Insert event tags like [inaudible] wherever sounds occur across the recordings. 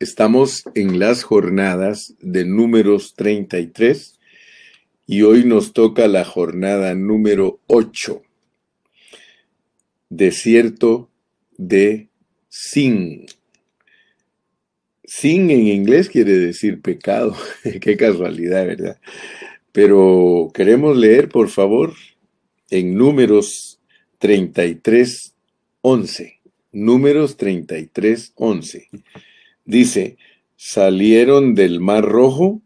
Estamos en las jornadas de números 33 y hoy nos toca la jornada número 8. Desierto de Sin. Sin en inglés quiere decir pecado. [laughs] Qué casualidad, ¿verdad? Pero queremos leer, por favor, en números 33, 11. Números 33, 11. Dice, salieron del Mar Rojo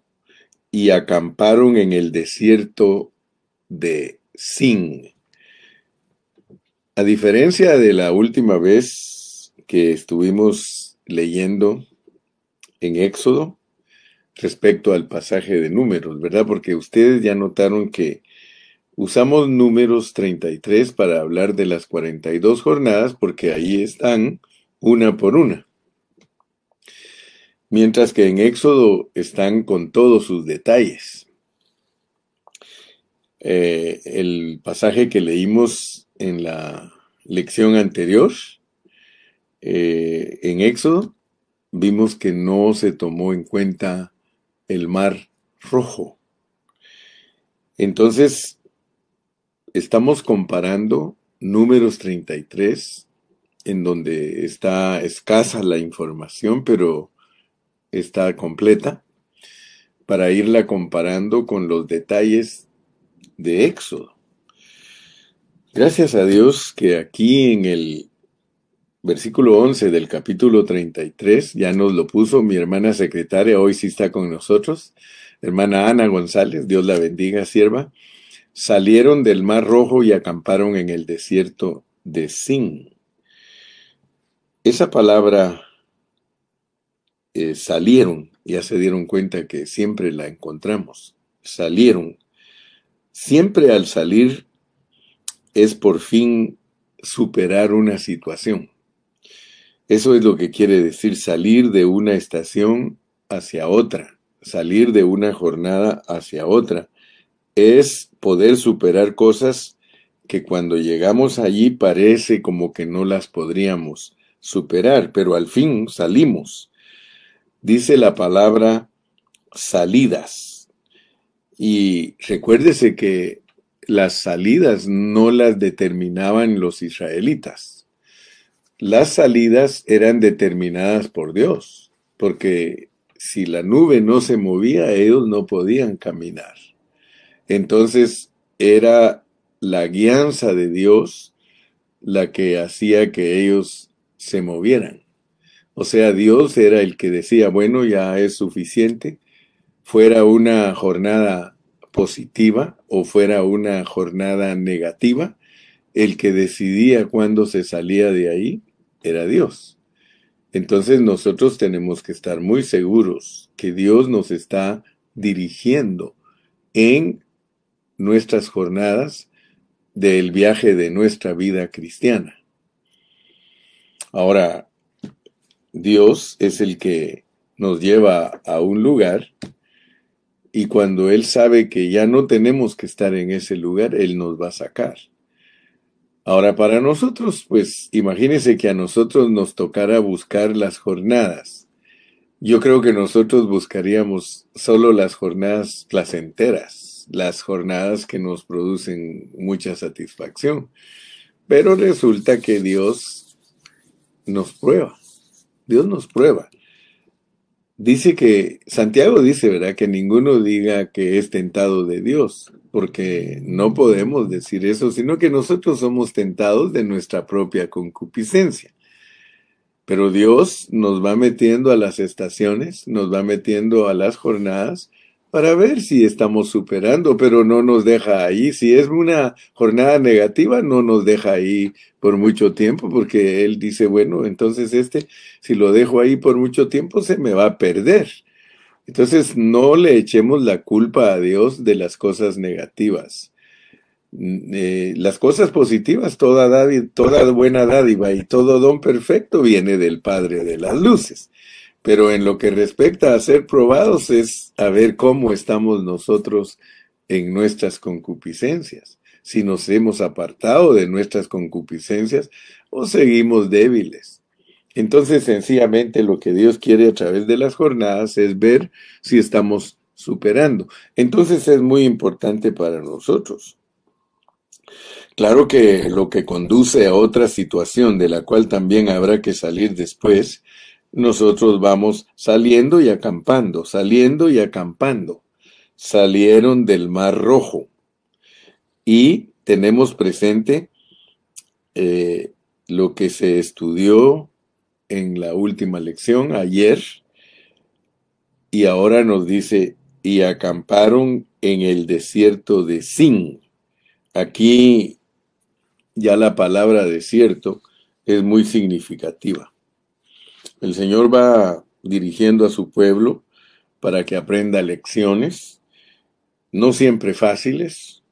y acamparon en el desierto de Sin. A diferencia de la última vez que estuvimos leyendo en Éxodo respecto al pasaje de números, ¿verdad? Porque ustedes ya notaron que usamos números 33 para hablar de las 42 jornadas porque ahí están una por una mientras que en Éxodo están con todos sus detalles. Eh, el pasaje que leímos en la lección anterior, eh, en Éxodo, vimos que no se tomó en cuenta el mar rojo. Entonces, estamos comparando números 33, en donde está escasa la información, pero está completa para irla comparando con los detalles de Éxodo. Gracias a Dios que aquí en el versículo 11 del capítulo 33 ya nos lo puso mi hermana secretaria, hoy sí está con nosotros, hermana Ana González, Dios la bendiga, sierva, salieron del Mar Rojo y acamparon en el desierto de Sin. Esa palabra eh, salieron, ya se dieron cuenta que siempre la encontramos, salieron. Siempre al salir es por fin superar una situación. Eso es lo que quiere decir salir de una estación hacia otra, salir de una jornada hacia otra. Es poder superar cosas que cuando llegamos allí parece como que no las podríamos superar, pero al fin salimos dice la palabra salidas. Y recuérdese que las salidas no las determinaban los israelitas. Las salidas eran determinadas por Dios, porque si la nube no se movía, ellos no podían caminar. Entonces era la guianza de Dios la que hacía que ellos se movieran. O sea, Dios era el que decía, bueno, ya es suficiente, fuera una jornada positiva o fuera una jornada negativa, el que decidía cuándo se salía de ahí era Dios. Entonces nosotros tenemos que estar muy seguros que Dios nos está dirigiendo en nuestras jornadas del viaje de nuestra vida cristiana. Ahora, Dios es el que nos lleva a un lugar y cuando Él sabe que ya no tenemos que estar en ese lugar, Él nos va a sacar. Ahora, para nosotros, pues imagínense que a nosotros nos tocara buscar las jornadas. Yo creo que nosotros buscaríamos solo las jornadas placenteras, las jornadas que nos producen mucha satisfacción. Pero resulta que Dios nos prueba. Dios nos prueba. Dice que, Santiago dice, ¿verdad? Que ninguno diga que es tentado de Dios, porque no podemos decir eso, sino que nosotros somos tentados de nuestra propia concupiscencia. Pero Dios nos va metiendo a las estaciones, nos va metiendo a las jornadas para ver si estamos superando, pero no nos deja ahí. Si es una jornada negativa, no nos deja ahí por mucho tiempo, porque él dice, bueno, entonces este, si lo dejo ahí por mucho tiempo, se me va a perder. Entonces, no le echemos la culpa a Dios de las cosas negativas. Mm, eh, las cosas positivas, toda, toda buena dádiva y todo don perfecto viene del Padre de las Luces. Pero en lo que respecta a ser probados es a ver cómo estamos nosotros en nuestras concupiscencias. Si nos hemos apartado de nuestras concupiscencias o seguimos débiles. Entonces, sencillamente lo que Dios quiere a través de las jornadas es ver si estamos superando. Entonces es muy importante para nosotros. Claro que lo que conduce a otra situación de la cual también habrá que salir después, nosotros vamos saliendo y acampando, saliendo y acampando. Salieron del Mar Rojo y tenemos presente eh, lo que se estudió en la última lección ayer y ahora nos dice, y acamparon en el desierto de Sin. Aquí ya la palabra desierto es muy significativa. El Señor va dirigiendo a su pueblo para que aprenda lecciones, no siempre fáciles.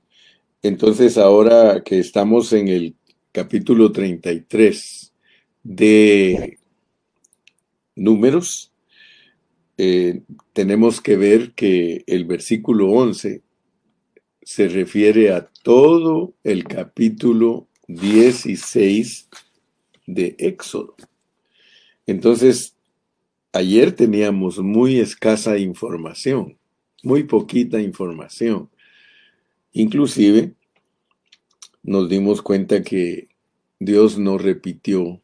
Entonces ahora que estamos en el capítulo 33 de números, eh, tenemos que ver que el versículo 11 se refiere a todo el capítulo 16 de Éxodo. Entonces, ayer teníamos muy escasa información, muy poquita información. Inclusive, nos dimos cuenta que Dios no repitió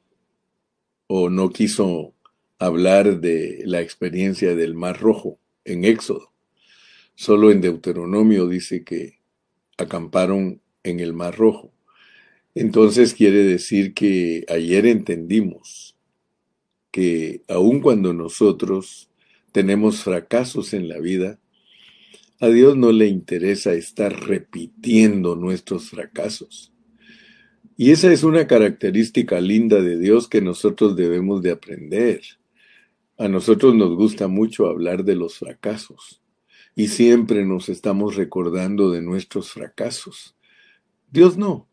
o no quiso hablar de la experiencia del Mar Rojo en Éxodo. Solo en Deuteronomio dice que acamparon en el Mar Rojo. Entonces quiere decir que ayer entendimos que aun cuando nosotros tenemos fracasos en la vida, a Dios no le interesa estar repitiendo nuestros fracasos. Y esa es una característica linda de Dios que nosotros debemos de aprender. A nosotros nos gusta mucho hablar de los fracasos y siempre nos estamos recordando de nuestros fracasos. Dios no.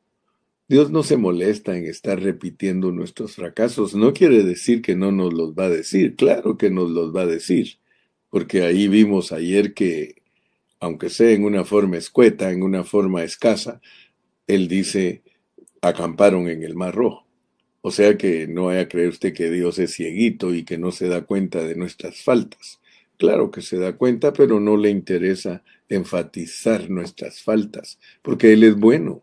Dios no se molesta en estar repitiendo nuestros fracasos. No quiere decir que no nos los va a decir. Claro que nos los va a decir. Porque ahí vimos ayer que, aunque sea en una forma escueta, en una forma escasa, Él dice, acamparon en el Mar Rojo. O sea que no vaya a creer usted que Dios es cieguito y que no se da cuenta de nuestras faltas. Claro que se da cuenta, pero no le interesa enfatizar nuestras faltas, porque Él es bueno.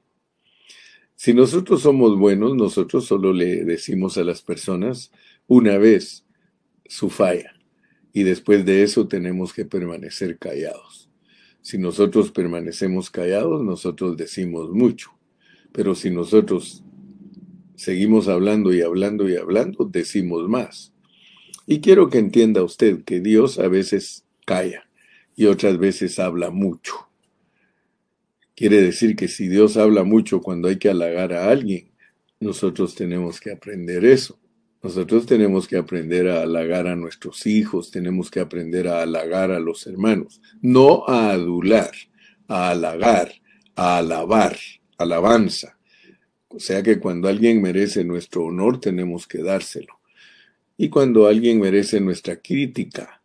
Si nosotros somos buenos, nosotros solo le decimos a las personas una vez su falla y después de eso tenemos que permanecer callados. Si nosotros permanecemos callados, nosotros decimos mucho. Pero si nosotros seguimos hablando y hablando y hablando, decimos más. Y quiero que entienda usted que Dios a veces calla y otras veces habla mucho. Quiere decir que si Dios habla mucho cuando hay que halagar a alguien, nosotros tenemos que aprender eso. Nosotros tenemos que aprender a halagar a nuestros hijos, tenemos que aprender a halagar a los hermanos, no a adular, a halagar, a alabar alabanza. O sea que cuando alguien merece nuestro honor tenemos que dárselo. Y cuando alguien merece nuestra crítica,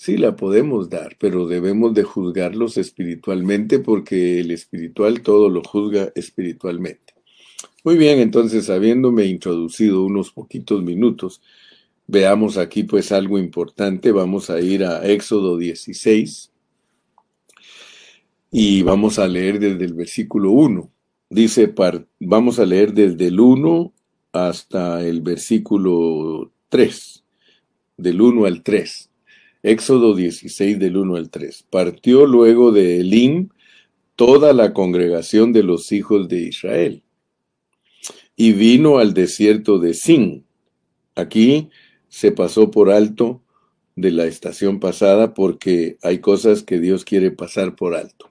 sí la podemos dar, pero debemos de juzgarlos espiritualmente porque el espiritual todo lo juzga espiritualmente. Muy bien, entonces habiéndome introducido unos poquitos minutos, veamos aquí pues algo importante. Vamos a ir a Éxodo 16 y vamos a leer desde el versículo 1 dice, vamos a leer desde el 1 hasta el versículo 3, del 1 al 3. Éxodo 16 del 1 al 3. Partió luego de Elim toda la congregación de los hijos de Israel y vino al desierto de Sin. Aquí se pasó por alto de la estación pasada porque hay cosas que Dios quiere pasar por alto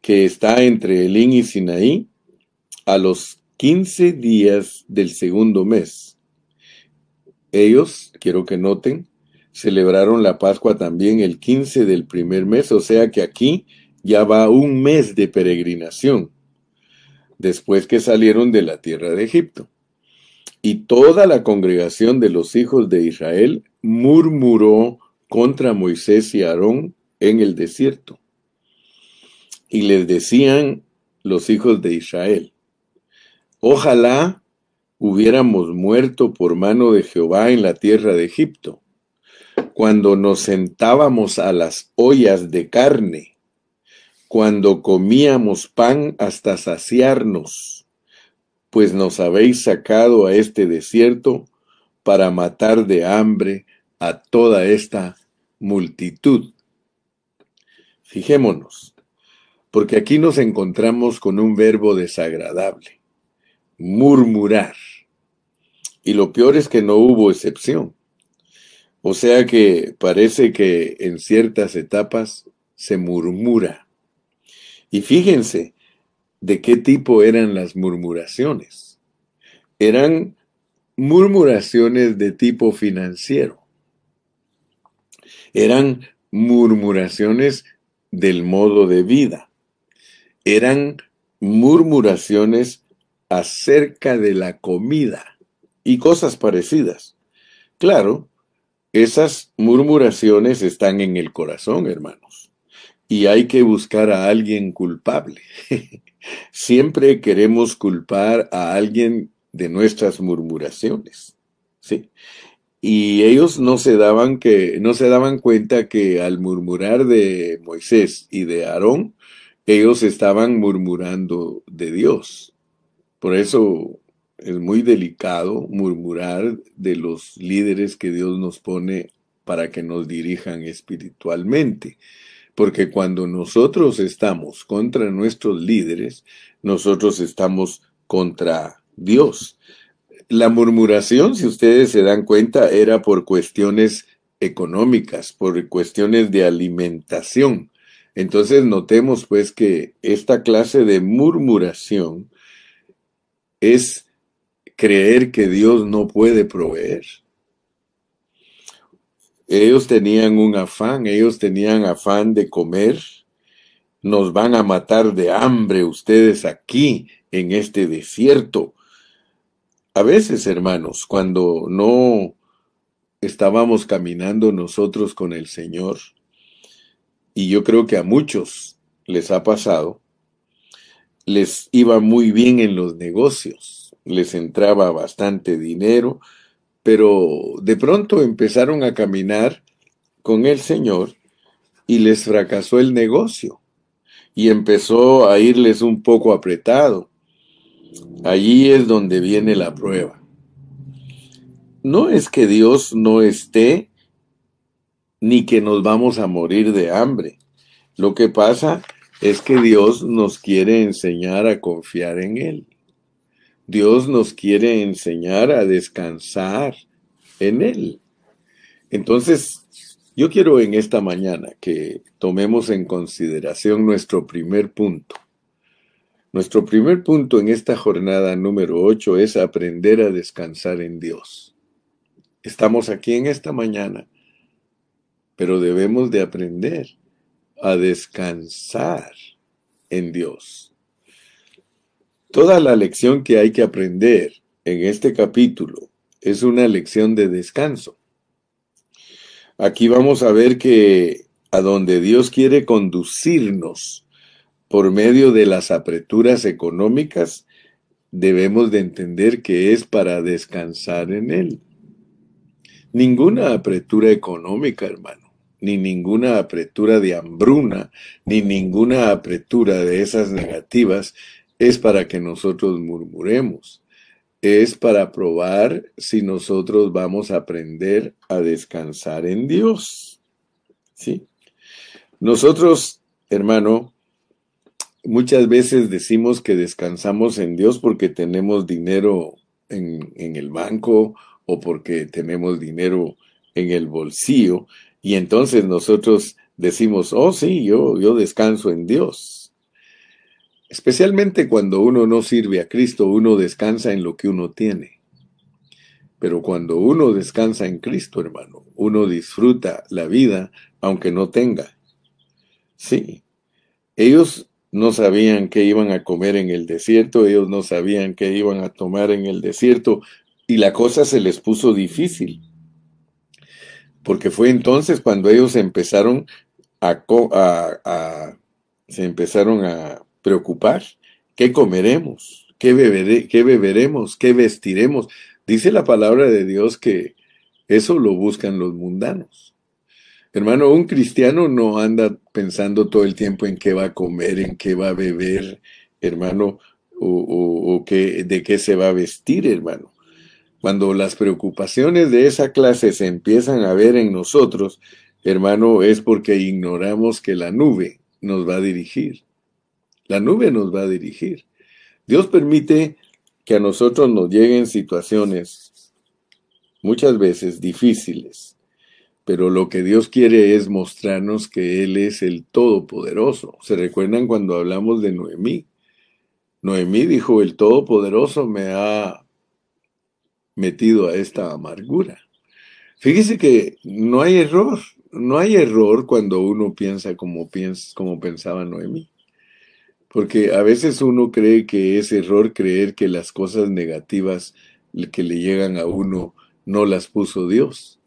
que está entre Elín y Sinaí, a los 15 días del segundo mes. Ellos, quiero que noten, celebraron la Pascua también el 15 del primer mes, o sea que aquí ya va un mes de peregrinación, después que salieron de la tierra de Egipto. Y toda la congregación de los hijos de Israel murmuró contra Moisés y Aarón en el desierto. Y les decían los hijos de Israel, ojalá hubiéramos muerto por mano de Jehová en la tierra de Egipto, cuando nos sentábamos a las ollas de carne, cuando comíamos pan hasta saciarnos, pues nos habéis sacado a este desierto para matar de hambre a toda esta multitud. Fijémonos, porque aquí nos encontramos con un verbo desagradable, murmurar. Y lo peor es que no hubo excepción. O sea que parece que en ciertas etapas se murmura. Y fíjense de qué tipo eran las murmuraciones. Eran murmuraciones de tipo financiero. Eran murmuraciones del modo de vida. Eran murmuraciones acerca de la comida y cosas parecidas. Claro, esas murmuraciones están en el corazón, hermanos, y hay que buscar a alguien culpable. [laughs] Siempre queremos culpar a alguien de nuestras murmuraciones. ¿sí? Y ellos no se daban que no se daban cuenta que al murmurar de Moisés y de Aarón, ellos estaban murmurando de Dios. Por eso es muy delicado murmurar de los líderes que Dios nos pone para que nos dirijan espiritualmente. Porque cuando nosotros estamos contra nuestros líderes, nosotros estamos contra Dios. La murmuración, si ustedes se dan cuenta, era por cuestiones económicas, por cuestiones de alimentación. Entonces notemos pues que esta clase de murmuración es creer que Dios no puede proveer. Ellos tenían un afán, ellos tenían afán de comer. Nos van a matar de hambre ustedes aquí en este desierto. A veces, hermanos, cuando no estábamos caminando nosotros con el Señor, y yo creo que a muchos les ha pasado, les iba muy bien en los negocios, les entraba bastante dinero, pero de pronto empezaron a caminar con el Señor y les fracasó el negocio y empezó a irles un poco apretado Allí es donde viene la prueba. No es que Dios no esté ni que nos vamos a morir de hambre. Lo que pasa es que Dios nos quiere enseñar a confiar en Él. Dios nos quiere enseñar a descansar en Él. Entonces, yo quiero en esta mañana que tomemos en consideración nuestro primer punto. Nuestro primer punto en esta jornada número 8 es aprender a descansar en Dios. Estamos aquí en esta mañana, pero debemos de aprender a descansar en Dios. Toda la lección que hay que aprender en este capítulo es una lección de descanso. Aquí vamos a ver que a donde Dios quiere conducirnos por medio de las apreturas económicas, debemos de entender que es para descansar en Él. Ninguna apretura económica, hermano, ni ninguna apretura de hambruna, ni ninguna apretura de esas negativas es para que nosotros murmuremos. Es para probar si nosotros vamos a aprender a descansar en Dios. ¿Sí? Nosotros, hermano, Muchas veces decimos que descansamos en Dios porque tenemos dinero en, el banco o porque tenemos dinero en el bolsillo y entonces nosotros decimos, oh sí, yo, yo descanso en Dios. Especialmente cuando uno no sirve a Cristo, uno descansa en lo que uno tiene. Pero cuando uno descansa en Cristo, hermano, uno disfruta la vida aunque no tenga. Sí, ellos no sabían qué iban a comer en el desierto, ellos no sabían qué iban a tomar en el desierto y la cosa se les puso difícil. Porque fue entonces cuando ellos empezaron a, a, se empezaron a preocupar, ¿qué comeremos? ¿Qué, beberé, ¿Qué beberemos? ¿Qué vestiremos? Dice la palabra de Dios que eso lo buscan los mundanos. Hermano, un cristiano no anda pensando todo el tiempo en qué va a comer, en qué va a beber, hermano, o, qué, de qué se va a vestir, hermano. Cuando las preocupaciones de esa clase se empiezan a ver en nosotros, hermano, es porque ignoramos que la nube nos va a dirigir. La nube nos va a dirigir. Dios permite que a nosotros nos lleguen situaciones muchas veces difíciles, pero lo que Dios quiere es mostrarnos que Él es el Todopoderoso. ¿Se recuerdan cuando hablamos de Noemí? Noemí dijo, el Todopoderoso me ha metido a esta amargura. Fíjese que no hay error, no hay error cuando uno piensa como, piensa, como pensaba Noemí. Porque a veces uno cree que es error creer que las cosas negativas que le llegan a uno no las puso Dios.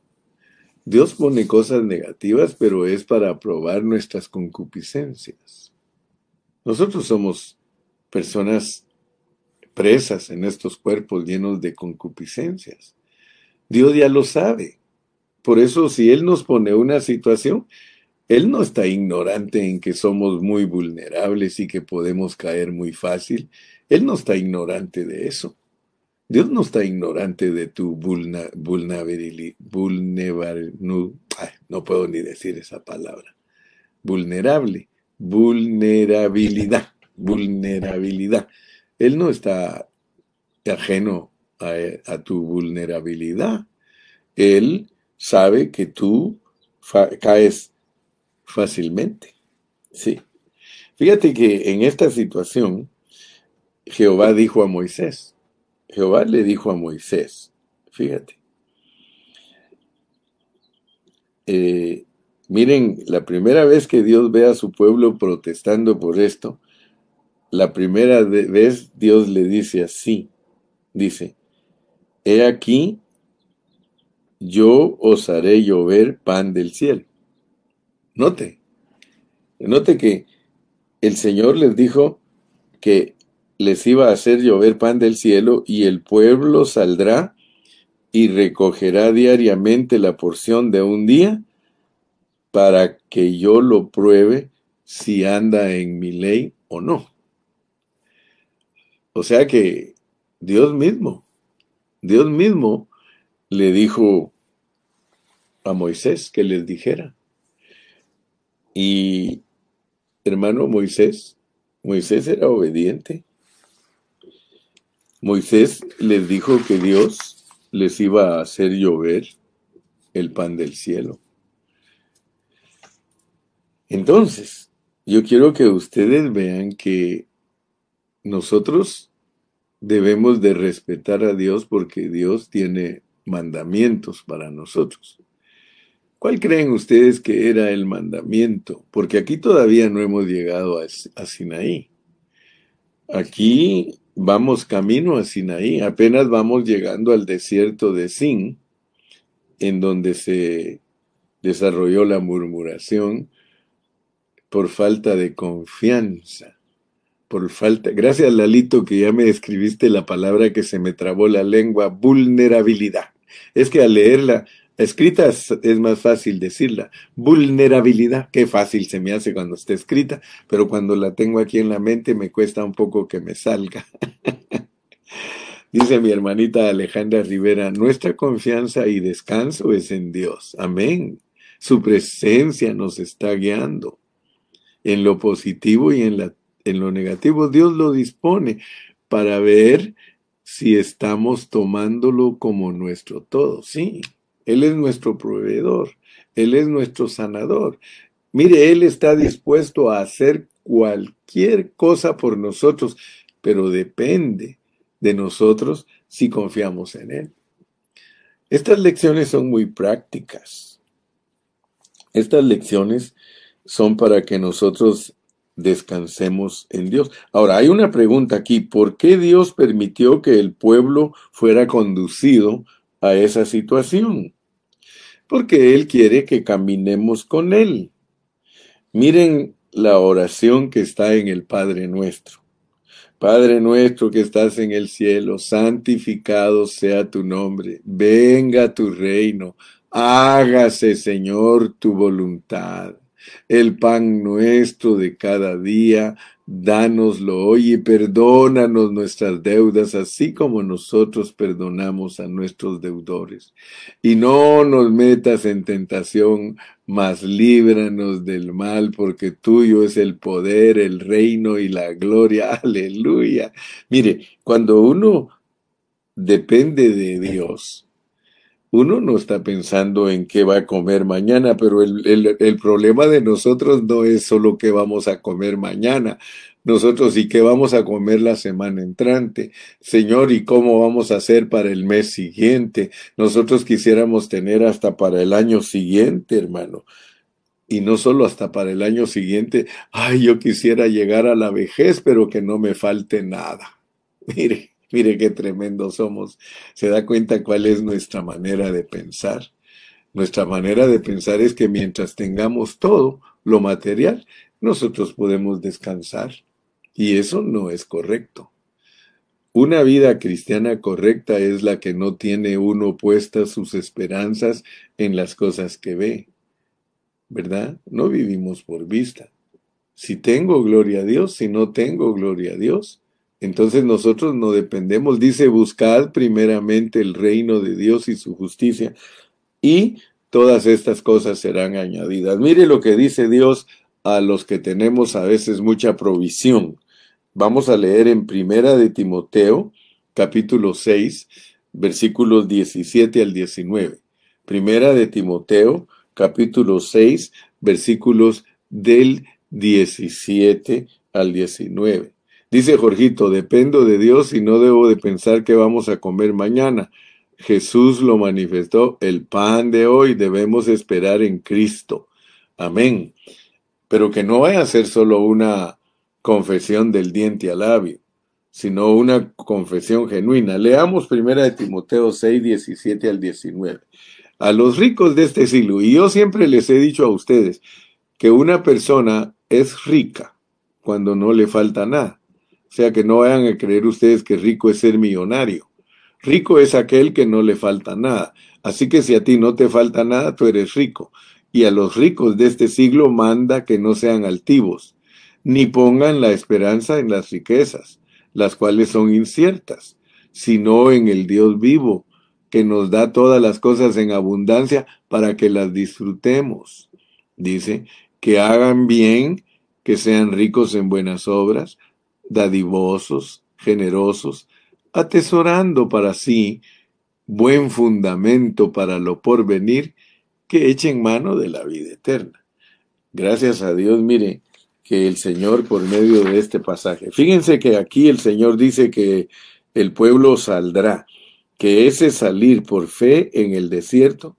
Dios pone cosas negativas, pero es para probar nuestras concupiscencias. Nosotros somos personas presas en estos cuerpos llenos de concupiscencias. Dios ya lo sabe. Por eso si Él nos pone una situación, Él no está ignorante en que somos muy vulnerables y que podemos caer muy fácil. Él no está ignorante de eso. Dios no está ignorante de tu vulnerabilidad. no puedo ni decir esa palabra. Vulnerable. Vulnerabilidad. Vulnerabilidad. Él no está ajeno a, tu vulnerabilidad. Él sabe que tú caes fácilmente. Sí. Fíjate que en esta situación, Jehová dijo a Moisés, Jehová le dijo a Moisés, fíjate, eh, miren, la primera vez que Dios ve a su pueblo protestando por esto, la primera vez Dios le dice así, dice, he aquí, yo os haré llover pan del cielo. Note, note que el Señor les dijo que les iba a hacer llover pan del cielo y el pueblo saldrá y recogerá diariamente la porción de un día para que yo lo pruebe si anda en mi ley o no. O sea que Dios mismo, Dios mismo le dijo a Moisés que les dijera. Y hermano Moisés, Moisés era obediente. Moisés les dijo que Dios les iba a hacer llover el pan del cielo. Entonces, yo quiero que ustedes vean que nosotros debemos de respetar a Dios porque Dios tiene mandamientos para nosotros. ¿Cuál creen ustedes que era el mandamiento? Porque aquí todavía no hemos llegado a, Sinaí. Aquí vamos camino a Sinaí, apenas vamos llegando al desierto de Sin, en donde se desarrolló la murmuración por falta de confianza por falta. Gracias, Lalito, que ya me escribiste la palabra que se me trabó la lengua, vulnerabilidad. Es que al leerla escrita es, más fácil decirla. Vulnerabilidad, qué fácil se me hace cuando está escrita, pero cuando la tengo aquí en la mente me cuesta un poco que me salga. [laughs] Dice mi hermanita Alejandra Rivera, nuestra confianza y descanso es en Dios. Amén. Su presencia nos está guiando en lo positivo y en la en lo negativo, Dios lo dispone para ver si estamos tomándolo como nuestro todo. Sí, Él es nuestro proveedor, Él es nuestro sanador. Mire, Él está dispuesto a hacer cualquier cosa por nosotros, pero depende de nosotros si confiamos en Él. Estas lecciones son muy prácticas. Estas lecciones son para que nosotros descansemos en Dios. Ahora, hay una pregunta aquí, ¿por qué Dios permitió que el pueblo fuera conducido a esa situación? Porque Él quiere que caminemos con Él. Miren la oración que está en el Padre nuestro. Padre nuestro que estás en el cielo, santificado sea tu nombre, venga tu reino, hágase Señor tu voluntad. El pan nuestro de cada día, Dánoslo hoy y perdónanos nuestras deudas, así como nosotros perdonamos a nuestros deudores. Y no nos metas en tentación, mas líbranos del mal, porque tuyo es el poder, el reino y la gloria. [laughs] Aleluya. Mire, cuando uno depende de Dios, uno no está pensando en qué va a comer mañana, pero el, el, problema de nosotros no es solo qué vamos a comer mañana. Nosotros y qué vamos a comer la semana entrante. Señor, ¿y cómo vamos a hacer para el mes siguiente? Nosotros quisiéramos tener hasta para el año siguiente, hermano. Y no solo hasta para el año siguiente. Ay, yo quisiera llegar a la vejez, pero que no me falte nada. [laughs] Mire, Mire qué tremendo somos. Se da cuenta cuál es nuestra manera de pensar. Nuestra manera de pensar es que mientras tengamos todo lo material, nosotros podemos descansar. Y eso no es correcto. Una vida cristiana correcta es la que no tiene uno puestas sus esperanzas en las cosas que ve. ¿Verdad? No vivimos por vista. Si tengo gloria a Dios, si no tengo gloria a Dios, entonces nosotros no dependemos, dice, buscad primeramente el reino de Dios y su justicia y todas estas cosas serán añadidas. Mire lo que dice Dios a los que tenemos a veces mucha provisión. Vamos a leer en Primera de Timoteo, capítulo 6, versículos 17 al 19. Primera de Timoteo, capítulo 6, versículos del 17 al 19. Dice Jorgito, dependo de Dios y no debo de pensar que vamos a comer mañana. Jesús lo manifestó, el pan de hoy debemos esperar en Cristo. Amén. Pero que no vaya a ser solo una confesión del diente al labio, sino una confesión genuina. Leamos primera de Timoteo 6, 17 al 19. A los ricos de este siglo, y yo siempre les he dicho a ustedes que una persona es rica cuando no le falta nada. O sea que no vayan a creer ustedes que rico es ser millonario. Rico es aquel que no le falta nada. Así que si a ti no te falta nada, tú eres rico. Y a los ricos de este siglo manda que no sean altivos, ni pongan la esperanza en las riquezas, las cuales son inciertas, sino en el Dios vivo, que nos da todas las cosas en abundancia para que las disfrutemos. Dice, que hagan bien, que sean ricos en buenas obras, dadivosos, generosos, atesorando para sí buen fundamento para lo porvenir, que echen mano de la vida eterna. Gracias a Dios, mire, que el Señor por medio de este pasaje. Fíjense que aquí el Señor dice que el pueblo saldrá, que ese salir por fe en el desierto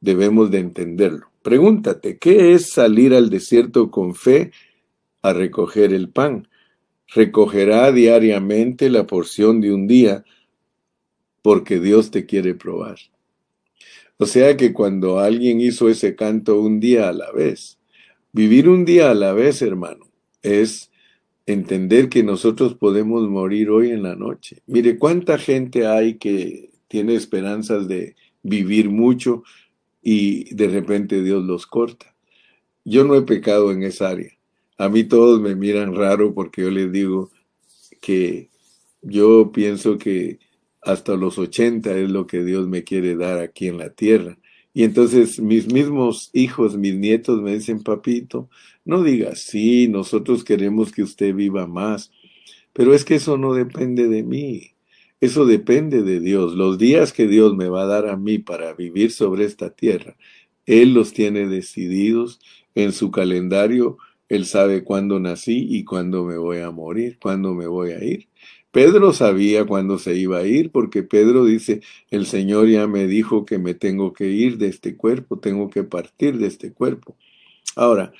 debemos de entenderlo. Pregúntate, ¿qué es salir al desierto con fe a recoger el pan? Recogerá diariamente la porción de un día porque Dios te quiere probar. O sea que cuando alguien hizo ese canto un día a la vez, vivir un día a la vez, hermano, es entender que nosotros podemos morir hoy en la noche. Mire cuánta gente hay que tiene esperanzas de vivir mucho y de repente Dios los corta. Yo no he pecado en esa área. A mí todos me miran raro porque yo les digo que yo pienso que hasta los 80 es lo que Dios me quiere dar aquí en la tierra. Y entonces mis mismos hijos, mis nietos me dicen, papito, no digas sí, nosotros queremos que usted viva más. Pero es que eso no depende de mí. Eso depende de Dios. Los días que Dios me va a dar a mí para vivir sobre esta tierra, Él los tiene decididos en su calendario él sabe cuándo nací y cuándo me voy a morir, cuándo me voy a ir. Pedro sabía cuándo se iba a ir, porque Pedro dice, el Señor ya me dijo que me tengo que ir de este cuerpo, tengo que partir de este cuerpo. Ahora,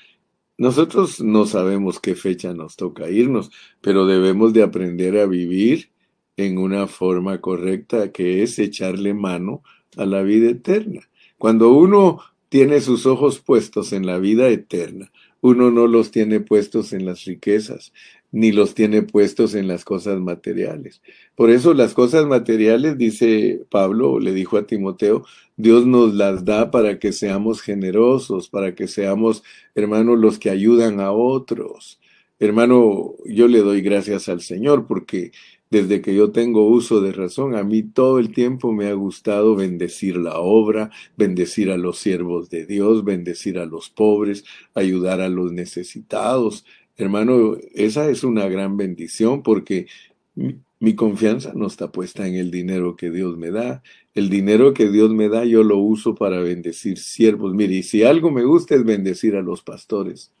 nosotros no sabemos qué fecha nos toca irnos, pero debemos de aprender a vivir en una forma correcta, que es echarle mano a la vida eterna. Cuando uno tiene sus ojos puestos en la vida eterna, uno no los tiene puestos en las riquezas, ni los tiene puestos en las cosas materiales. Por eso las cosas materiales, dice Pablo, le dijo a Timoteo, Dios nos las da para que seamos generosos, para que seamos, hermanos, los que ayudan a otros. Hermano, yo le doy gracias al Señor porque desde que yo tengo uso de razón, a mí todo el tiempo me ha gustado bendecir la obra, bendecir a los siervos de Dios, bendecir a los pobres, ayudar a los necesitados. Hermano, esa es una gran bendición porque mi, confianza no está puesta en el dinero que Dios me da. El dinero que Dios me da yo lo uso para bendecir siervos. Mire, y si algo me gusta es bendecir a los pastores.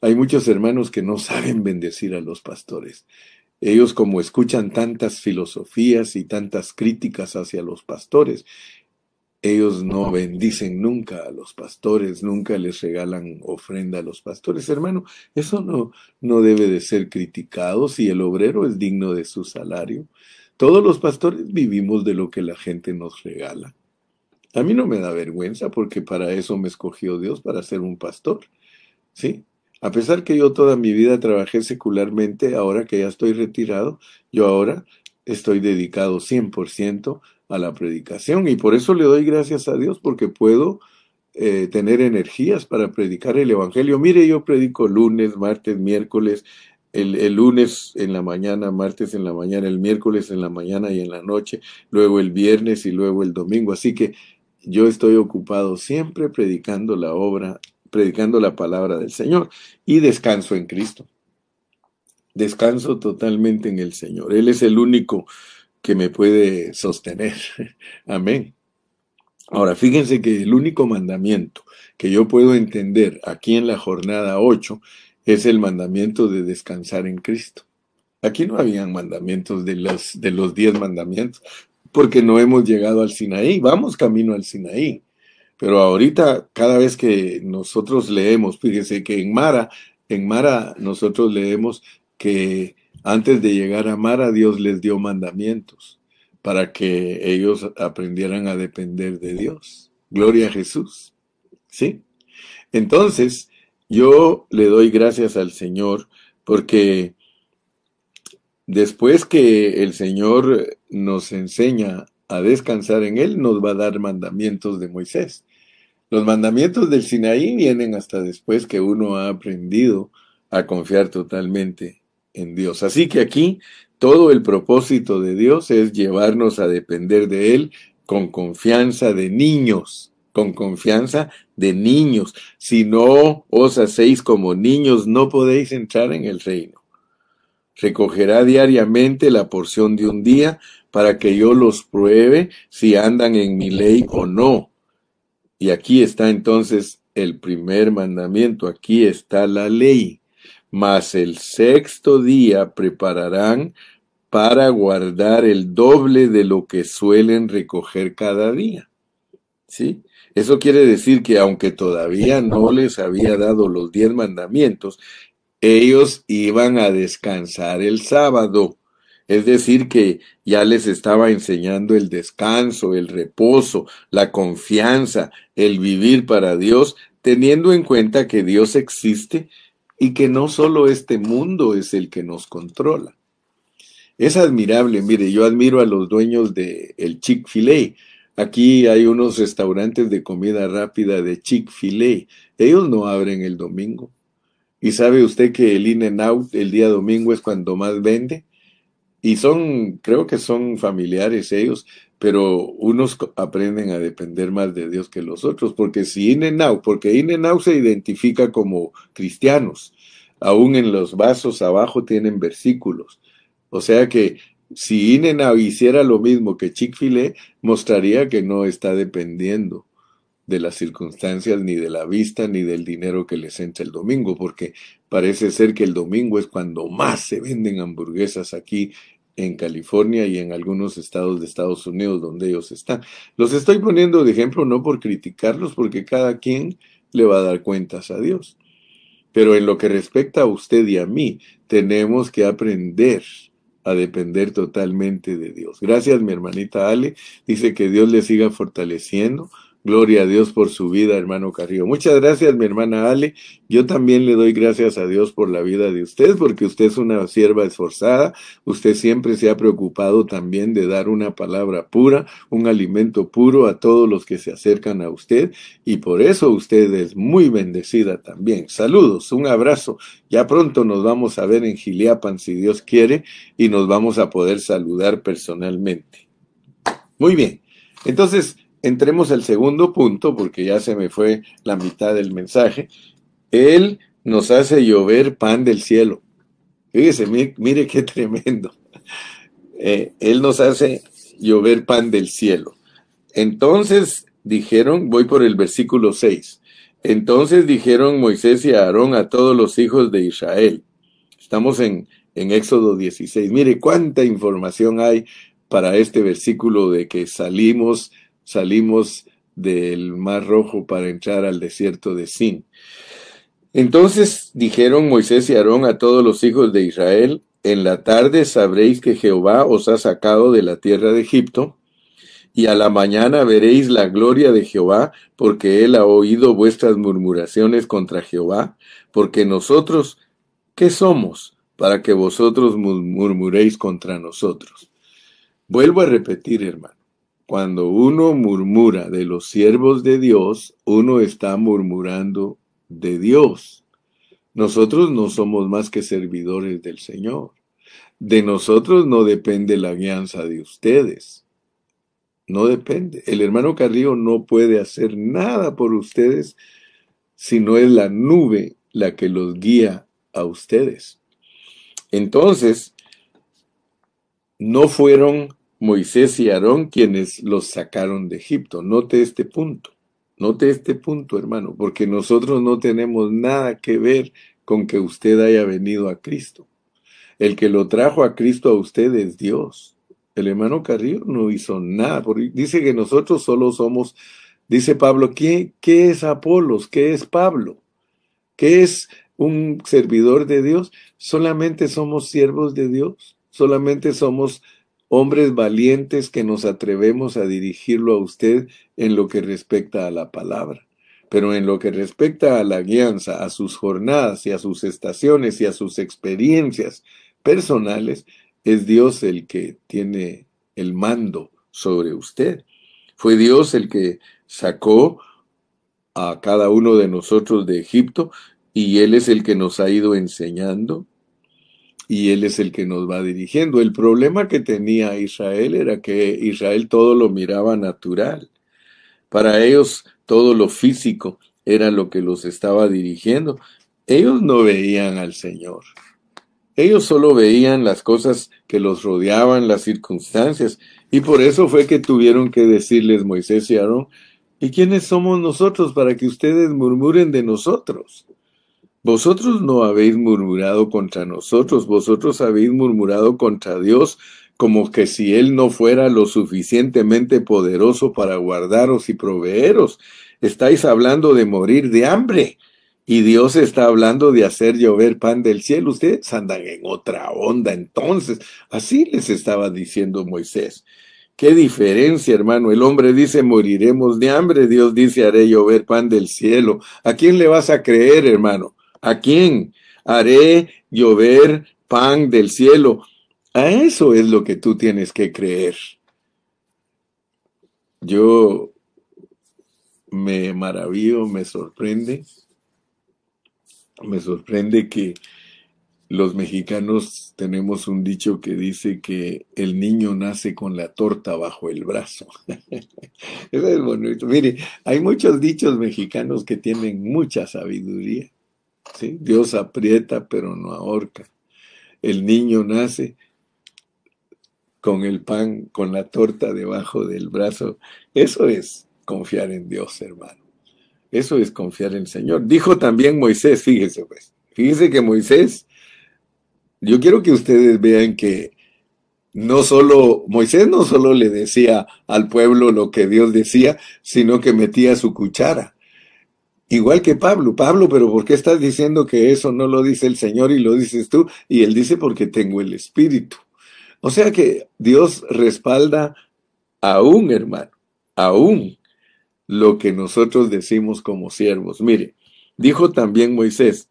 Hay muchos hermanos que no saben bendecir a los pastores. Ellos como escuchan tantas filosofías y tantas críticas hacia los pastores, ellos no bendicen nunca a los pastores, nunca les regalan ofrenda a los pastores. Hermano, eso no, no debe de ser criticado si el obrero es digno de su salario. Todos los pastores vivimos de lo que la gente nos regala. A mí no me da vergüenza porque para eso me escogió Dios, para ser un pastor. ¿Sí? A pesar que yo toda mi vida trabajé secularmente, ahora que ya estoy retirado, yo ahora estoy dedicado 100% a la predicación y por eso le doy gracias a Dios porque puedo eh, tener energías para predicar el Evangelio. Mire, yo predico lunes, martes, miércoles, el, el, lunes en la mañana, martes en la mañana, el miércoles en la mañana y en la noche, luego el viernes y luego el domingo. Así que yo estoy ocupado siempre predicando la obra predicando la palabra del Señor y descanso en Cristo. Descanso totalmente en el Señor. Él es el único que me puede sostener. [laughs] Amén. Ahora, fíjense que el único mandamiento que yo puedo entender aquí en la jornada 8 es el mandamiento de descansar en Cristo. Aquí no habían mandamientos de los, de los diez mandamientos, porque no hemos llegado al Sinaí. Vamos camino al Sinaí. Pero ahorita, cada vez que nosotros leemos, fíjense que en Mara, en Mara nosotros leemos que antes de llegar a Mara, Dios les dio mandamientos para que ellos aprendieran a depender de Dios. Gloria a Jesús. ¿Sí? Entonces, yo le doy gracias al Señor porque después que el Señor nos enseña a descansar en Él, nos va a dar mandamientos de Moisés. Los mandamientos del Sinaí vienen hasta después que uno ha aprendido a confiar totalmente en Dios. Así que aquí todo el propósito de Dios es llevarnos a depender de Él con confianza de niños, con confianza de niños. Si no os hacéis como niños, no podéis entrar en el reino. Recogerá diariamente la porción de un día para que yo los pruebe si andan en mi ley o no. Y aquí está entonces el primer mandamiento, aquí está la ley. Mas el sexto día prepararán para guardar el doble de lo que suelen recoger cada día. ¿Sí? Eso quiere decir que aunque todavía no les había dado los diez mandamientos, ellos iban a descansar el sábado. Es decir, que ya les estaba enseñando el descanso, el reposo, la confianza, el vivir para Dios, teniendo en cuenta que Dios existe y que no solo este mundo es el que nos controla. Es admirable, mire, yo admiro a los dueños de el Chick-fil-A. Aquí hay unos restaurantes de comida rápida de Chick-fil-A. Ellos no abren el domingo. ¿Y sabe usted que el In-N-Out el día domingo es cuando más vende? Y son, creo que son familiares ellos, pero unos aprenden a depender más de Dios que los otros, porque si In porque In se identifica como cristianos, aún en los vasos abajo tienen versículos. O sea que si In hiciera lo mismo que Chick-fil-A, mostraría que no está dependiendo de las circunstancias, ni de la vista, ni del dinero que les entra el domingo, porque parece ser que el domingo es cuando más se venden hamburguesas aquí en California y en algunos estados de Estados Unidos donde ellos están. Los estoy poniendo de ejemplo no por criticarlos, porque cada quien le va a dar cuentas a Dios. Pero en lo que respecta a usted y a mí, tenemos que aprender a depender totalmente de Dios. Gracias, mi hermanita Ale. Dice que Dios le siga fortaleciendo Gloria a Dios por su vida, hermano Carrillo. Muchas gracias, mi hermana Ale. Yo también le doy gracias a Dios por la vida de usted, porque usted es una sierva esforzada. Usted siempre se ha preocupado también de dar una palabra pura, un alimento puro a todos los que se acercan a usted. Y por eso usted es muy bendecida también. Saludos, un abrazo. Ya pronto nos vamos a ver en Giliapan, si Dios quiere, y nos vamos a poder saludar personalmente. Muy bien. Entonces, entremos al segundo punto, porque ya se me fue la mitad del mensaje. Él nos hace llover pan del cielo. Fíjese, mire, qué tremendo. Eh, él nos hace llover pan del cielo. Entonces dijeron, voy por el versículo 6. Entonces dijeron Moisés y Aarón a todos los hijos de Israel. Estamos en, en Éxodo 16. Mire cuánta información hay para este versículo de que salimos salimos del Mar Rojo para entrar al desierto de Sin. Entonces dijeron Moisés y Aarón a todos los hijos de Israel, en la tarde sabréis que Jehová os ha sacado de la tierra de Egipto, y a la mañana veréis la gloria de Jehová, porque él ha oído vuestras murmuraciones contra Jehová, porque nosotros, ¿qué somos para que vosotros murmuréis contra nosotros? Vuelvo a repetir, hermano. Cuando uno murmura de los siervos de Dios, uno está murmurando de Dios. Nosotros no somos más que servidores del Señor. De nosotros no depende la guianza de ustedes. No depende. El hermano Carrillo no puede hacer nada por ustedes si no es la nube la que los guía a ustedes. Entonces, no fueron Moisés y Aarón quienes los sacaron de Egipto. Note este punto, note este punto, hermano, porque nosotros no tenemos nada que ver con que usted haya venido a Cristo. El que lo trajo a Cristo a usted es Dios. El hermano Carrillo no hizo nada, porque dice que nosotros solo somos, dice Pablo, ¿qué, qué es Apolos? ¿Qué es Pablo? ¿Qué es un servidor de Dios? Solamente somos siervos de Dios, solamente somos hombres valientes que nos atrevemos a dirigirlo a usted en lo que respecta a la palabra. Pero en lo que respecta a la guianza, a sus jornadas y a sus estaciones y a sus experiencias personales, es Dios el que tiene el mando sobre usted. Fue Dios el que sacó a cada uno de nosotros de Egipto y Él es el que nos ha ido enseñando, y Él es el que nos va dirigiendo. El problema que tenía Israel era que Israel todo lo miraba natural. Para ellos todo lo físico era lo que los estaba dirigiendo. Ellos no veían al Señor. Ellos solo veían las cosas que los rodeaban, las circunstancias, y por eso fue que tuvieron que decirles Moisés y Aarón, ¿y quiénes somos nosotros para que ustedes murmuren de nosotros? Vosotros no habéis murmurado contra nosotros, vosotros habéis murmurado contra Dios, como que si Él no fuera lo suficientemente poderoso para guardaros y proveeros. Estáis hablando de morir de hambre. Y Dios está hablando de hacer llover pan del cielo. Ustedes andan en otra onda entonces. Así les estaba diciendo Moisés. Qué diferencia, hermano. El hombre dice moriremos de hambre. Dios dice haré llover pan del cielo. ¿A quién le vas a creer, hermano? ¿A quién? Haré llover pan del cielo. A eso es lo que tú tienes que creer. Yo me maravillo, me sorprende. Me sorprende que los mexicanos tenemos un dicho que dice que el niño nace con la torta bajo el brazo. [laughs] Eso es bonito. Mire, hay muchos dichos mexicanos que tienen mucha sabiduría. Dios aprieta pero no ahorca. El niño nace con el pan, con la torta debajo del brazo. Eso es confiar en Dios, hermano. Eso es confiar en el Señor. Dijo también Moisés, fíjese pues, fíjese que Moisés, yo quiero que ustedes vean que no solo, Moisés no solo le decía al pueblo lo que Dios decía, sino que metía su cuchara. Igual que Pablo, Pablo, pero ¿por qué estás diciendo que eso no lo dice el Señor y lo dices tú? Y él dice porque tengo el Espíritu. O sea que Dios respalda aún, hermano, aún lo que nosotros decimos como siervos. Mire, dijo también Moisés,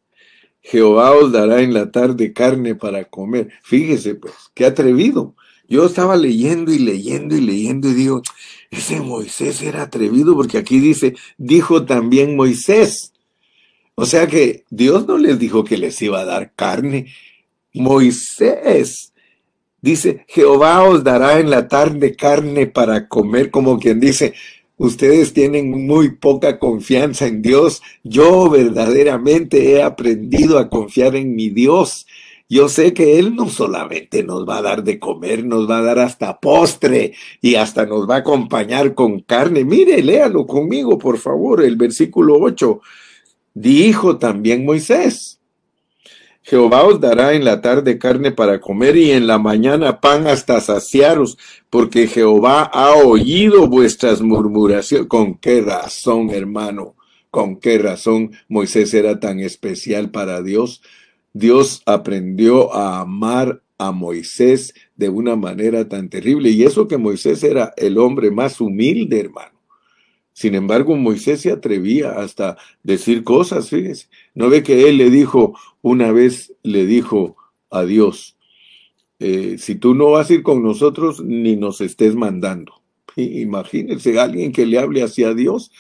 Jehová os dará en la tarde carne para comer. Fíjese, pues, qué atrevido. Yo estaba leyendo y leyendo y leyendo y digo, ese Moisés era atrevido porque aquí dice, dijo también Moisés. O sea que Dios no les dijo que les iba a dar carne. Moisés dice, Jehová os dará en la tarde carne para comer, como quien dice, ustedes tienen muy poca confianza en Dios. Yo verdaderamente he aprendido a confiar en mi Dios. Yo sé que Él no solamente nos va a dar de comer, nos va a dar hasta postre y hasta nos va a acompañar con carne. Mire, léalo conmigo, por favor, el versículo 8. Dijo también Moisés, Jehová os dará en la tarde carne para comer y en la mañana pan hasta saciaros, porque Jehová ha oído vuestras murmuraciones. ¿Con qué razón, hermano? ¿Con qué razón Moisés era tan especial para Dios? Dios aprendió a amar a Moisés de una manera tan terrible. Y eso que Moisés era el hombre más humilde, hermano. Sin embargo, Moisés se atrevía hasta decir cosas, fíjese. ¿No ve que él le dijo, una vez le dijo a Dios, eh, si tú no vas a ir con nosotros, ni nos estés mandando? [laughs] Imagínense alguien que le hable hacia Dios.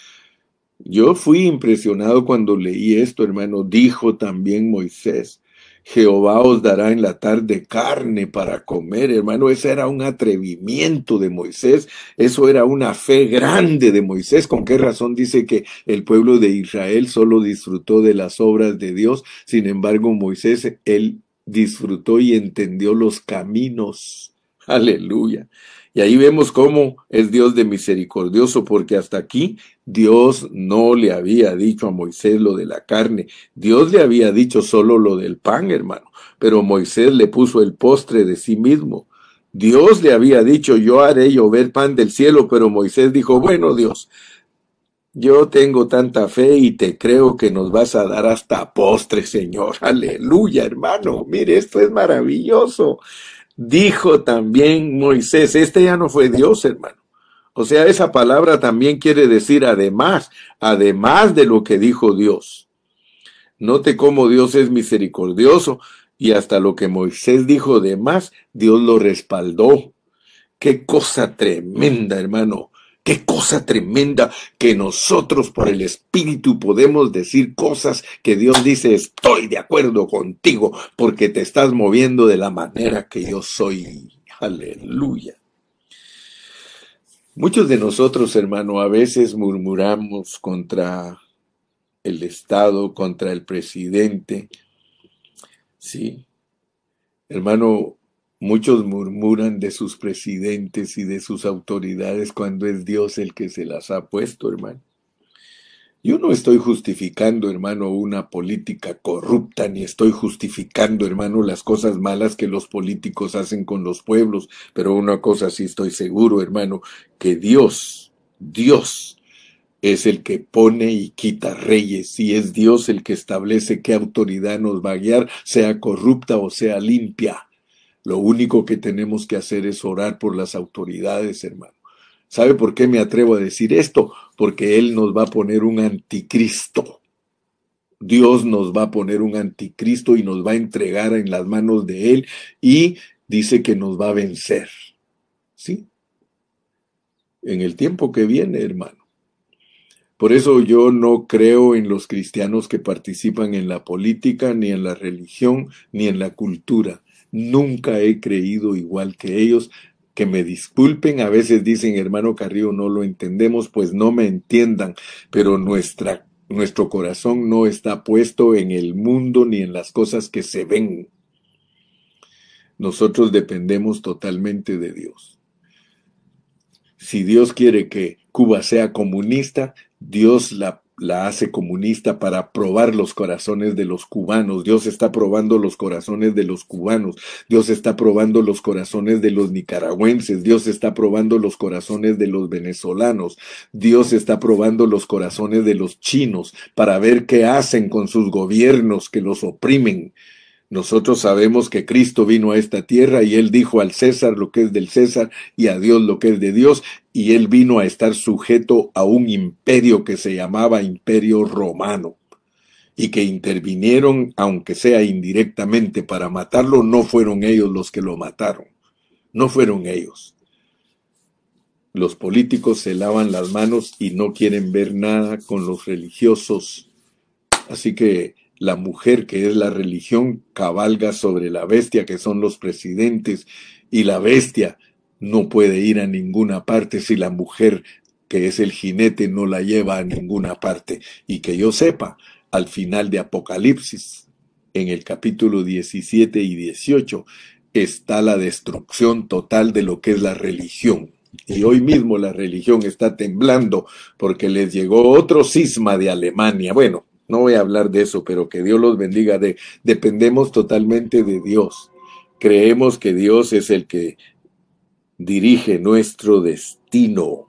Yo fui impresionado cuando leí esto, hermano. Dijo también Moisés, Jehová os dará en la tarde carne para comer, hermano. Ese era un atrevimiento de Moisés, eso era una fe grande de Moisés. ¿Con qué razón dice que el pueblo de Israel solo disfrutó de las obras de Dios? Sin embargo, Moisés, él disfrutó y entendió los caminos. Aleluya. Y ahí vemos cómo es Dios de misericordioso, porque hasta aquí Dios no le había dicho a Moisés lo de la carne. Dios le había dicho solo lo del pan, hermano. Pero Moisés le puso el postre de sí mismo. Dios le había dicho, yo haré llover pan del cielo, pero Moisés dijo, bueno Dios, yo tengo tanta fe y te creo que nos vas a dar hasta postre, Señor. [laughs] Aleluya, hermano. Mire, esto es maravilloso. Dijo también Moisés, este ya no fue Dios, hermano. O sea, esa palabra también quiere decir además, además de lo que dijo Dios. Note cómo Dios es misericordioso y hasta lo que Moisés dijo de más, Dios lo respaldó. Qué cosa tremenda, hermano. Qué cosa tremenda que nosotros por el Espíritu podemos decir cosas que Dios dice, estoy de acuerdo contigo porque te estás moviendo de la manera que yo soy. Aleluya. Muchos de nosotros, hermano, a veces murmuramos contra el Estado, contra el presidente. Sí. Hermano, Muchos murmuran de sus presidentes y de sus autoridades cuando es Dios el que se las ha puesto, hermano. Yo no estoy justificando, hermano, una política corrupta, ni estoy justificando, hermano, las cosas malas que los políticos hacen con los pueblos, pero una cosa sí estoy seguro, hermano, que Dios, Dios, es el que pone y quita reyes, y es Dios el que establece qué autoridad nos va a guiar, sea corrupta o sea limpia. Lo único que tenemos que hacer es orar por las autoridades, hermano. ¿Sabe por qué me atrevo a decir esto? Porque Él nos va a poner un anticristo. Dios nos va a poner un anticristo y nos va a entregar en las manos de Él y dice que nos va a vencer. ¿Sí? En el tiempo que viene, hermano. Por eso yo no creo en los cristianos que participan en la política, ni en la religión, ni en la cultura. Nunca he creído igual que ellos. Que me disculpen, a veces dicen, hermano Carrillo, no lo entendemos, pues no me entiendan, pero nuestra, nuestro corazón no está puesto en el mundo ni en las cosas que se ven. Nosotros dependemos totalmente de Dios. Si Dios quiere que Cuba sea comunista, Dios la la hace comunista para probar los corazones de los cubanos. Dios está probando los corazones de los cubanos. Dios está probando los corazones de los nicaragüenses. Dios está probando los corazones de los venezolanos. Dios está probando los corazones de los chinos para ver qué hacen con sus gobiernos que los oprimen. Nosotros sabemos que Cristo vino a esta tierra y él dijo al César lo que es del César y a Dios lo que es de Dios y él vino a estar sujeto a un imperio que se llamaba imperio romano y que intervinieron, aunque sea indirectamente, para matarlo, no fueron ellos los que lo mataron, no fueron ellos. Los políticos se lavan las manos y no quieren ver nada con los religiosos. Así que la mujer que es la religión cabalga sobre la bestia que son los presidentes y la bestia no puede ir a ninguna parte si la mujer que es el jinete no la lleva a ninguna parte. Y que yo sepa, al final de Apocalipsis, en el capítulo 17 y 18, está la destrucción total de lo que es la religión. Y hoy mismo la religión está temblando porque les llegó otro cisma de Alemania. Bueno, no voy a hablar de eso, pero que Dios los bendiga. De, dependemos totalmente de Dios. Creemos que Dios es el que dirige nuestro destino.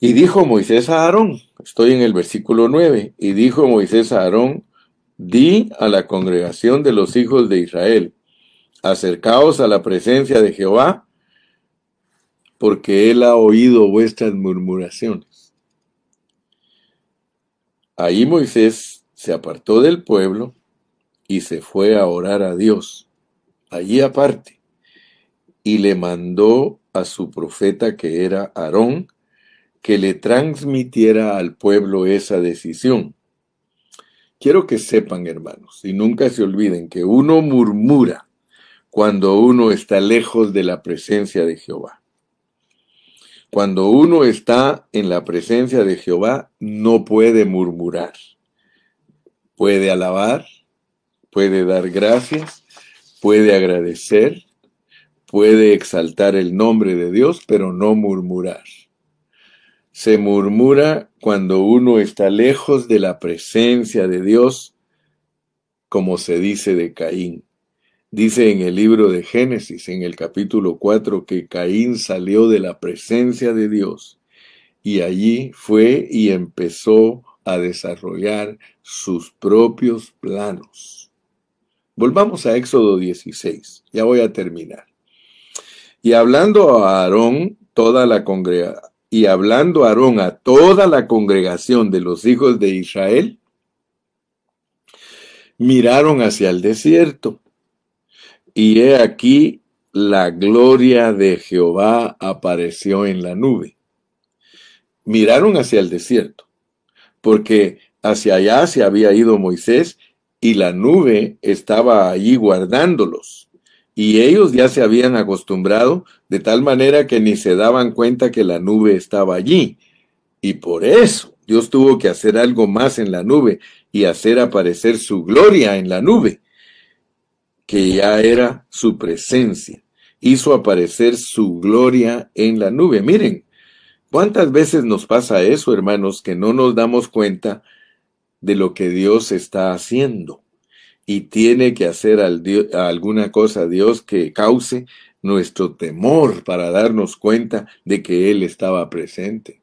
Y dijo Moisés a Aarón, estoy en el versículo 9, y dijo Moisés a Aarón, di a la congregación de los hijos de Israel, acercaos a la presencia de Jehová, porque él ha oído vuestras murmuraciones. Ahí Moisés se apartó del pueblo y se fue a orar a Dios, allí aparte, y le mandó a su profeta que era Aarón, que le transmitiera al pueblo esa decisión. Quiero que sepan, hermanos, y nunca se olviden que uno murmura cuando uno está lejos de la presencia de Jehová. Cuando uno está en la presencia de Jehová, no puede murmurar. Puede alabar, puede dar gracias, puede agradecer, puede exaltar el nombre de Dios, pero no murmurar. Se murmura cuando uno está lejos de la presencia de Dios, como se dice de Caín. Dice en el libro de Génesis, en el capítulo 4, que Caín salió de la presencia de Dios y allí fue y empezó a desarrollar sus propios planos. Volvamos a Éxodo 16, ya voy a terminar. Y hablando a Aarón, toda la congregación, y hablando Aarón a toda la congregación de los hijos de Israel, miraron hacia el desierto y he aquí la gloria de Jehová apareció en la nube. Miraron hacia el desierto, porque hacia allá se había ido Moisés y la nube estaba allí guardándolos. Y ellos ya se habían acostumbrado de tal manera que ni se daban cuenta que la nube estaba allí. Y por eso Dios tuvo que hacer algo más en la nube y hacer aparecer su gloria en la nube que ya era su presencia. Hizo aparecer su gloria en la nube. Miren, ¿cuántas veces nos pasa eso, hermanos, que no nos damos cuenta de lo que Dios está haciendo? Y tiene que hacer alguna cosa Dios que cause nuestro temor para darnos cuenta de que Él estaba presente.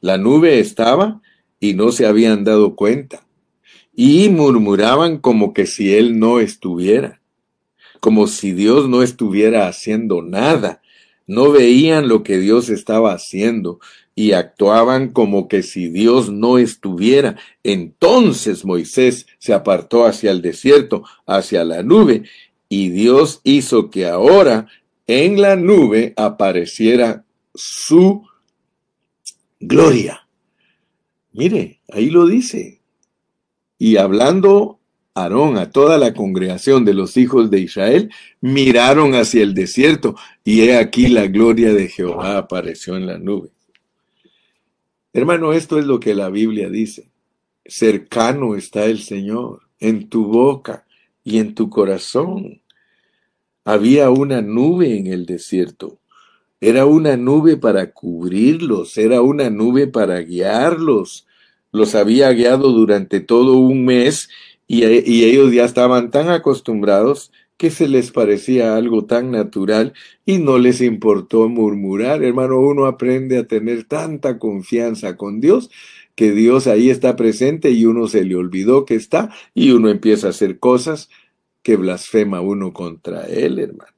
La nube estaba y no se habían dado cuenta y murmuraban como que si él no estuviera, como si Dios no estuviera haciendo nada. No veían lo que Dios estaba haciendo y actuaban como que si Dios no estuviera. Entonces Moisés se apartó hacia el desierto, hacia la nube, y Dios hizo que ahora en la nube apareciera su gloria. Mire, ahí lo dice, y hablando Aarón a toda la congregación de los hijos de Israel, miraron hacia el desierto, y he aquí la gloria de Jehová apareció en la nube. Hermano, esto es lo que la Biblia dice. Cercano está el Señor, en tu boca y en tu corazón. Había una nube en el desierto. Era una nube para cubrirlos, era una nube para guiarlos, los había guiado durante todo un mes y, ellos ya estaban tan acostumbrados que se les parecía algo tan natural y no les importó murmurar. Hermano, uno aprende a tener tanta confianza con Dios que Dios ahí está presente y uno se le olvidó que está y uno empieza a hacer cosas que blasfema uno contra Él, hermano.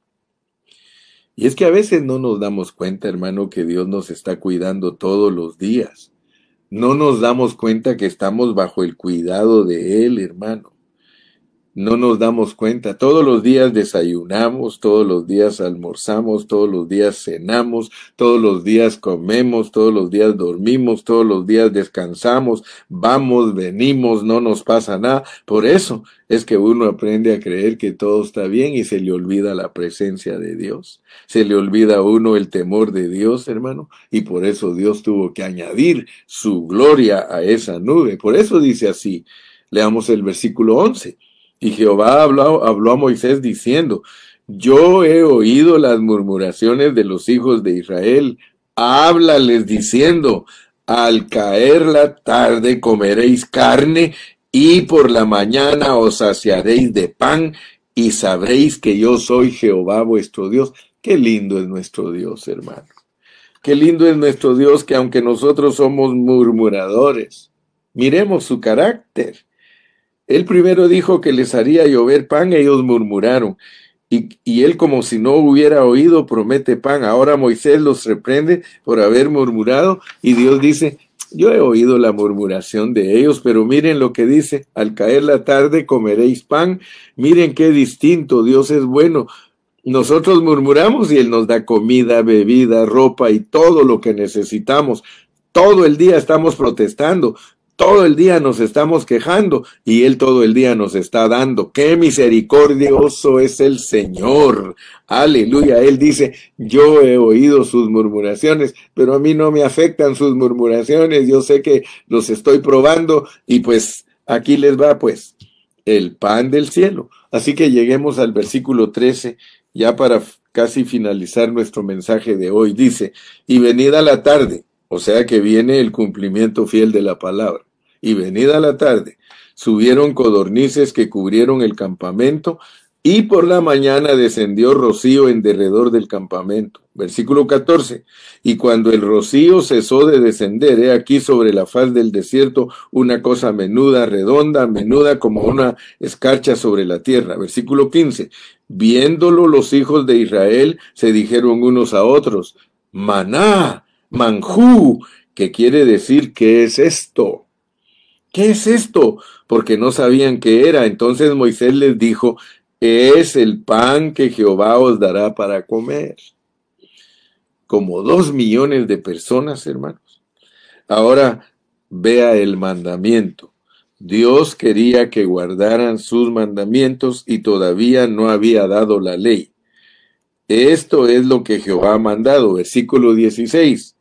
Y es que a veces no nos damos cuenta, hermano, que Dios nos está cuidando todos los días. No nos damos cuenta que estamos bajo el cuidado de Él, hermano no nos damos cuenta. Todos los días desayunamos, todos los días almorzamos, todos los días cenamos, todos los días comemos, todos los días dormimos, todos los días descansamos, vamos, venimos, no nos pasa nada. Por eso es que uno aprende a creer que todo está bien y se le olvida la presencia de Dios. Se le olvida a uno el temor de Dios, hermano, y por eso Dios tuvo que añadir su gloria a esa nube. Por eso dice así. Leamos el versículo 11. Y Jehová habló, habló a Moisés diciendo, yo he oído las murmuraciones de los hijos de Israel, háblales diciendo, al caer la tarde comeréis carne y por la mañana os saciaréis de pan y sabréis que yo soy Jehová vuestro Dios. Qué lindo es nuestro Dios, hermano. Qué lindo es nuestro Dios que aunque nosotros somos murmuradores, miremos su carácter. Él primero dijo que les haría llover pan, ellos murmuraron. Y, y, él como si no hubiera oído promete pan. Ahora Moisés los reprende por haber murmurado y Dios dice, yo he oído la murmuración de ellos, pero miren lo que dice, al caer la tarde comeréis pan. Miren qué distinto, Dios es bueno. Nosotros murmuramos y Él nos da comida, bebida, ropa y todo lo que necesitamos. Todo el día estamos protestando, todo el día nos estamos quejando y Él todo el día nos está dando. Qué misericordioso es el Señor. Aleluya. Él dice, yo he oído sus murmuraciones, pero a mí no me afectan sus murmuraciones. Yo sé que los estoy probando y pues aquí les va pues el pan del cielo. Así que lleguemos al versículo 13 ya para casi finalizar nuestro mensaje de hoy. Dice, y venida la tarde, o sea que viene el cumplimiento fiel de la palabra y venida la tarde, subieron codornices que cubrieron el campamento, y por la mañana descendió rocío en derredor del campamento. Versículo 14. Y cuando el rocío cesó de descender, he aquí sobre la faz del desierto una cosa menuda, redonda, menuda como una escarcha sobre la tierra. Versículo 15. Viéndolo los hijos de Israel, se dijeron unos a otros, maná, manjú, que quiere decir, ¿qué es esto? ¿Qué es esto? Porque no sabían qué era. Entonces Moisés les dijo, es el pan que Jehová os dará para comer. Como dos millones de personas, hermanos. Ahora vea el mandamiento. Dios quería que guardaran sus mandamientos y todavía no había dado la ley. Esto es lo que Jehová ha mandado, versículo 16.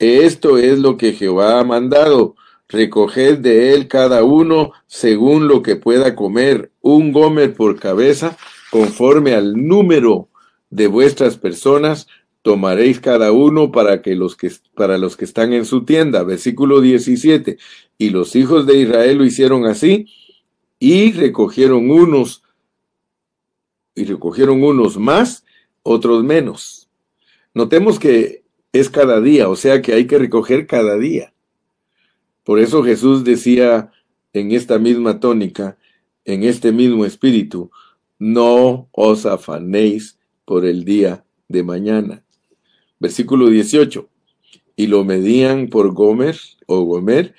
Esto es lo que Jehová ha mandado recoged de él cada uno según lo que pueda comer, un gomer por cabeza, conforme al número de vuestras personas, tomaréis cada uno para que los que para los que están en su tienda. Versículo 17. Y los hijos de Israel lo hicieron así y recogieron unos y recogieron unos más, otros menos. Notemos que es cada día, o sea que hay que recoger cada día. Por eso Jesús decía en esta misma tónica, en este mismo espíritu, no os afanéis por el día de mañana. Versículo 18. Y lo medían por Gomer o Gomer,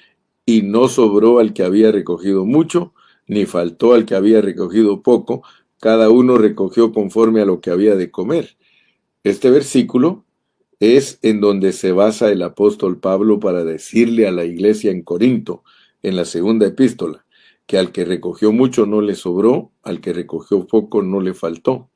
y no sobró al que había recogido mucho, ni faltó al que había recogido poco, cada uno recogió conforme a lo que había de comer. Este versículo es en donde se basa el apóstol Pablo para decirle a la iglesia en Corinto, en la segunda epístola, que al que recogió mucho no le sobró, al que recogió poco no le faltó.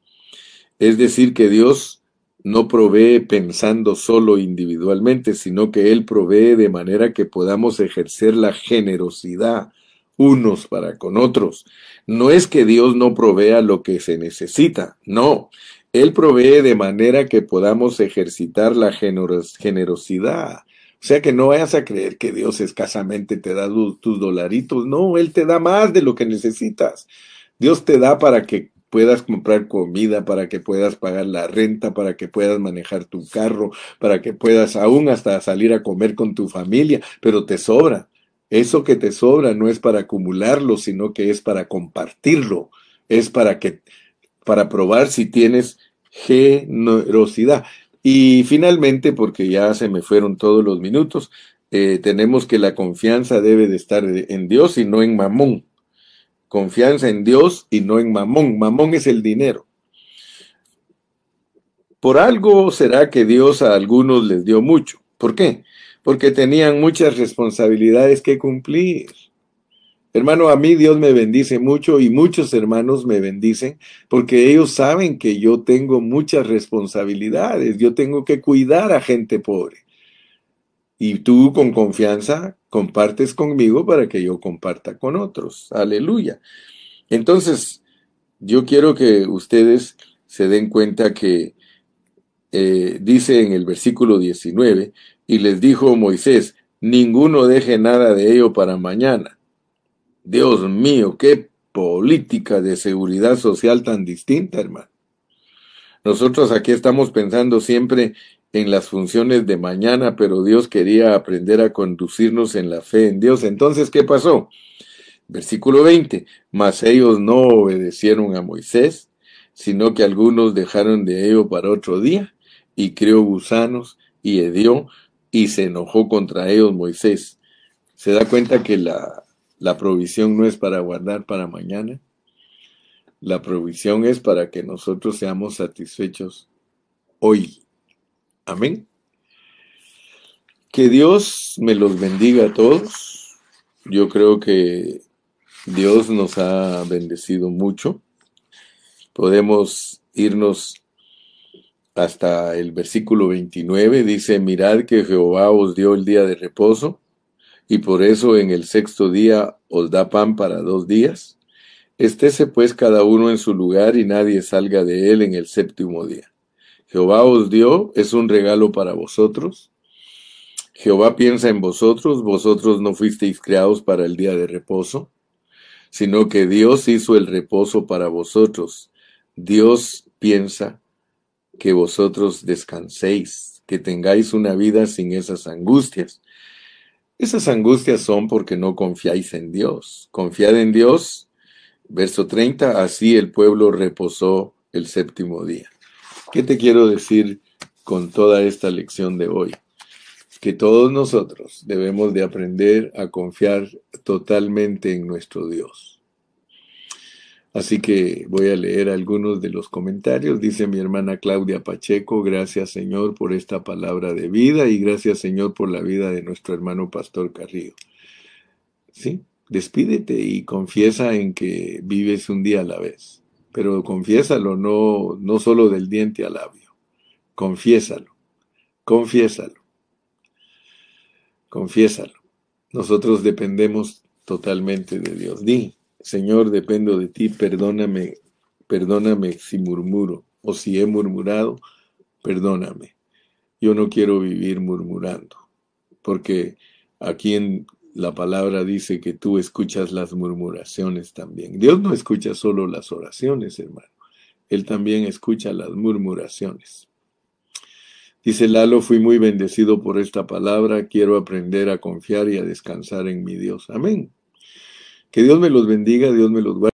Es decir, que Dios no provee pensando solo individualmente, sino que Él provee de manera que podamos ejercer la generosidad unos para con otros. No es que Dios no provea lo que se necesita, no, él provee de manera que podamos ejercitar la generosidad. O sea que no vayas a creer que Dios escasamente te da tus dolaritos. No, Él te da más de lo que necesitas. Dios te da para que puedas comprar comida, para que puedas pagar la renta, para que puedas manejar tu carro, para que puedas aún hasta salir a comer con tu familia, pero te sobra. Eso que te sobra no es para acumularlo, sino que es para compartirlo, es para que para probar si tienes generosidad. Y finalmente, porque ya se me fueron todos los minutos, eh, tenemos que la confianza debe de estar en Dios y no en mamón. Confianza en Dios y no en mamón. Mamón es el dinero. Por algo será que Dios a algunos les dio mucho. ¿Por qué? Porque tenían muchas responsabilidades que cumplir. Hermano, a mí Dios me bendice mucho y muchos hermanos me bendicen porque ellos saben que yo tengo muchas responsabilidades. Yo tengo que cuidar a gente pobre. Y tú con confianza compartes conmigo para que yo comparta con otros. Aleluya. Entonces, yo quiero que ustedes se den cuenta que eh, dice en el versículo 19, y les dijo Moisés, ninguno deje nada de ello para mañana. Dios mío, qué política de seguridad social tan distinta, hermano. Nosotros aquí estamos pensando siempre en las funciones de mañana, pero Dios quería aprender a conducirnos en la fe en Dios. Entonces, ¿qué pasó? Versículo 20, mas ellos no obedecieron a Moisés, sino que algunos dejaron de ello para otro día, y creó gusanos, y hedió, y se enojó contra ellos Moisés. ¿Se da cuenta que la, la provisión no es para guardar para mañana? La provisión es para que nosotros seamos satisfechos hoy. Amén. Que Dios me los bendiga a todos. Yo creo que Dios nos ha bendecido mucho. Podemos irnos hasta el versículo 29. Dice, mirad que Jehová os dio el día de reposo y por eso en el sexto día os da pan para dos días. Estése pues cada uno en su lugar y nadie salga de él en el séptimo día. Jehová os dio, es un regalo para vosotros. Jehová piensa en vosotros, vosotros no fuisteis creados para el día de reposo, sino que Dios hizo el reposo para vosotros. Dios piensa que vosotros descanséis, que tengáis una vida sin esas angustias. Esas angustias son porque no confiáis en Dios. Confiad en Dios. Verso 30, así el pueblo reposó el séptimo día. ¿Qué te quiero decir con toda esta lección de hoy? Que todos nosotros debemos de aprender a confiar totalmente en nuestro Dios. Así que voy a leer algunos de los comentarios. Dice mi hermana Claudia Pacheco, gracias Señor por esta palabra de vida y gracias Señor por la vida de nuestro hermano Pastor Carrillo. ¿Sí? Despídete y confiesa en que vives un día a la vez pero confiésalo, no, no solo del diente al labio. Confiésalo, confiésalo, confiésalo. Nosotros dependemos totalmente de Dios. Di, Señor, dependo de ti, perdóname, perdóname si murmuro o si he murmurado, perdóname. Yo no quiero vivir murmurando, porque aquí en la palabra dice que tú escuchas las murmuraciones también. Dios no escucha solo las oraciones, hermano. Él también escucha las murmuraciones. Dice Lalo, fui muy bendecido por esta palabra, quiero aprender a confiar y a descansar en mi Dios. Amén. Que Dios me los bendiga, Dios me los guarde.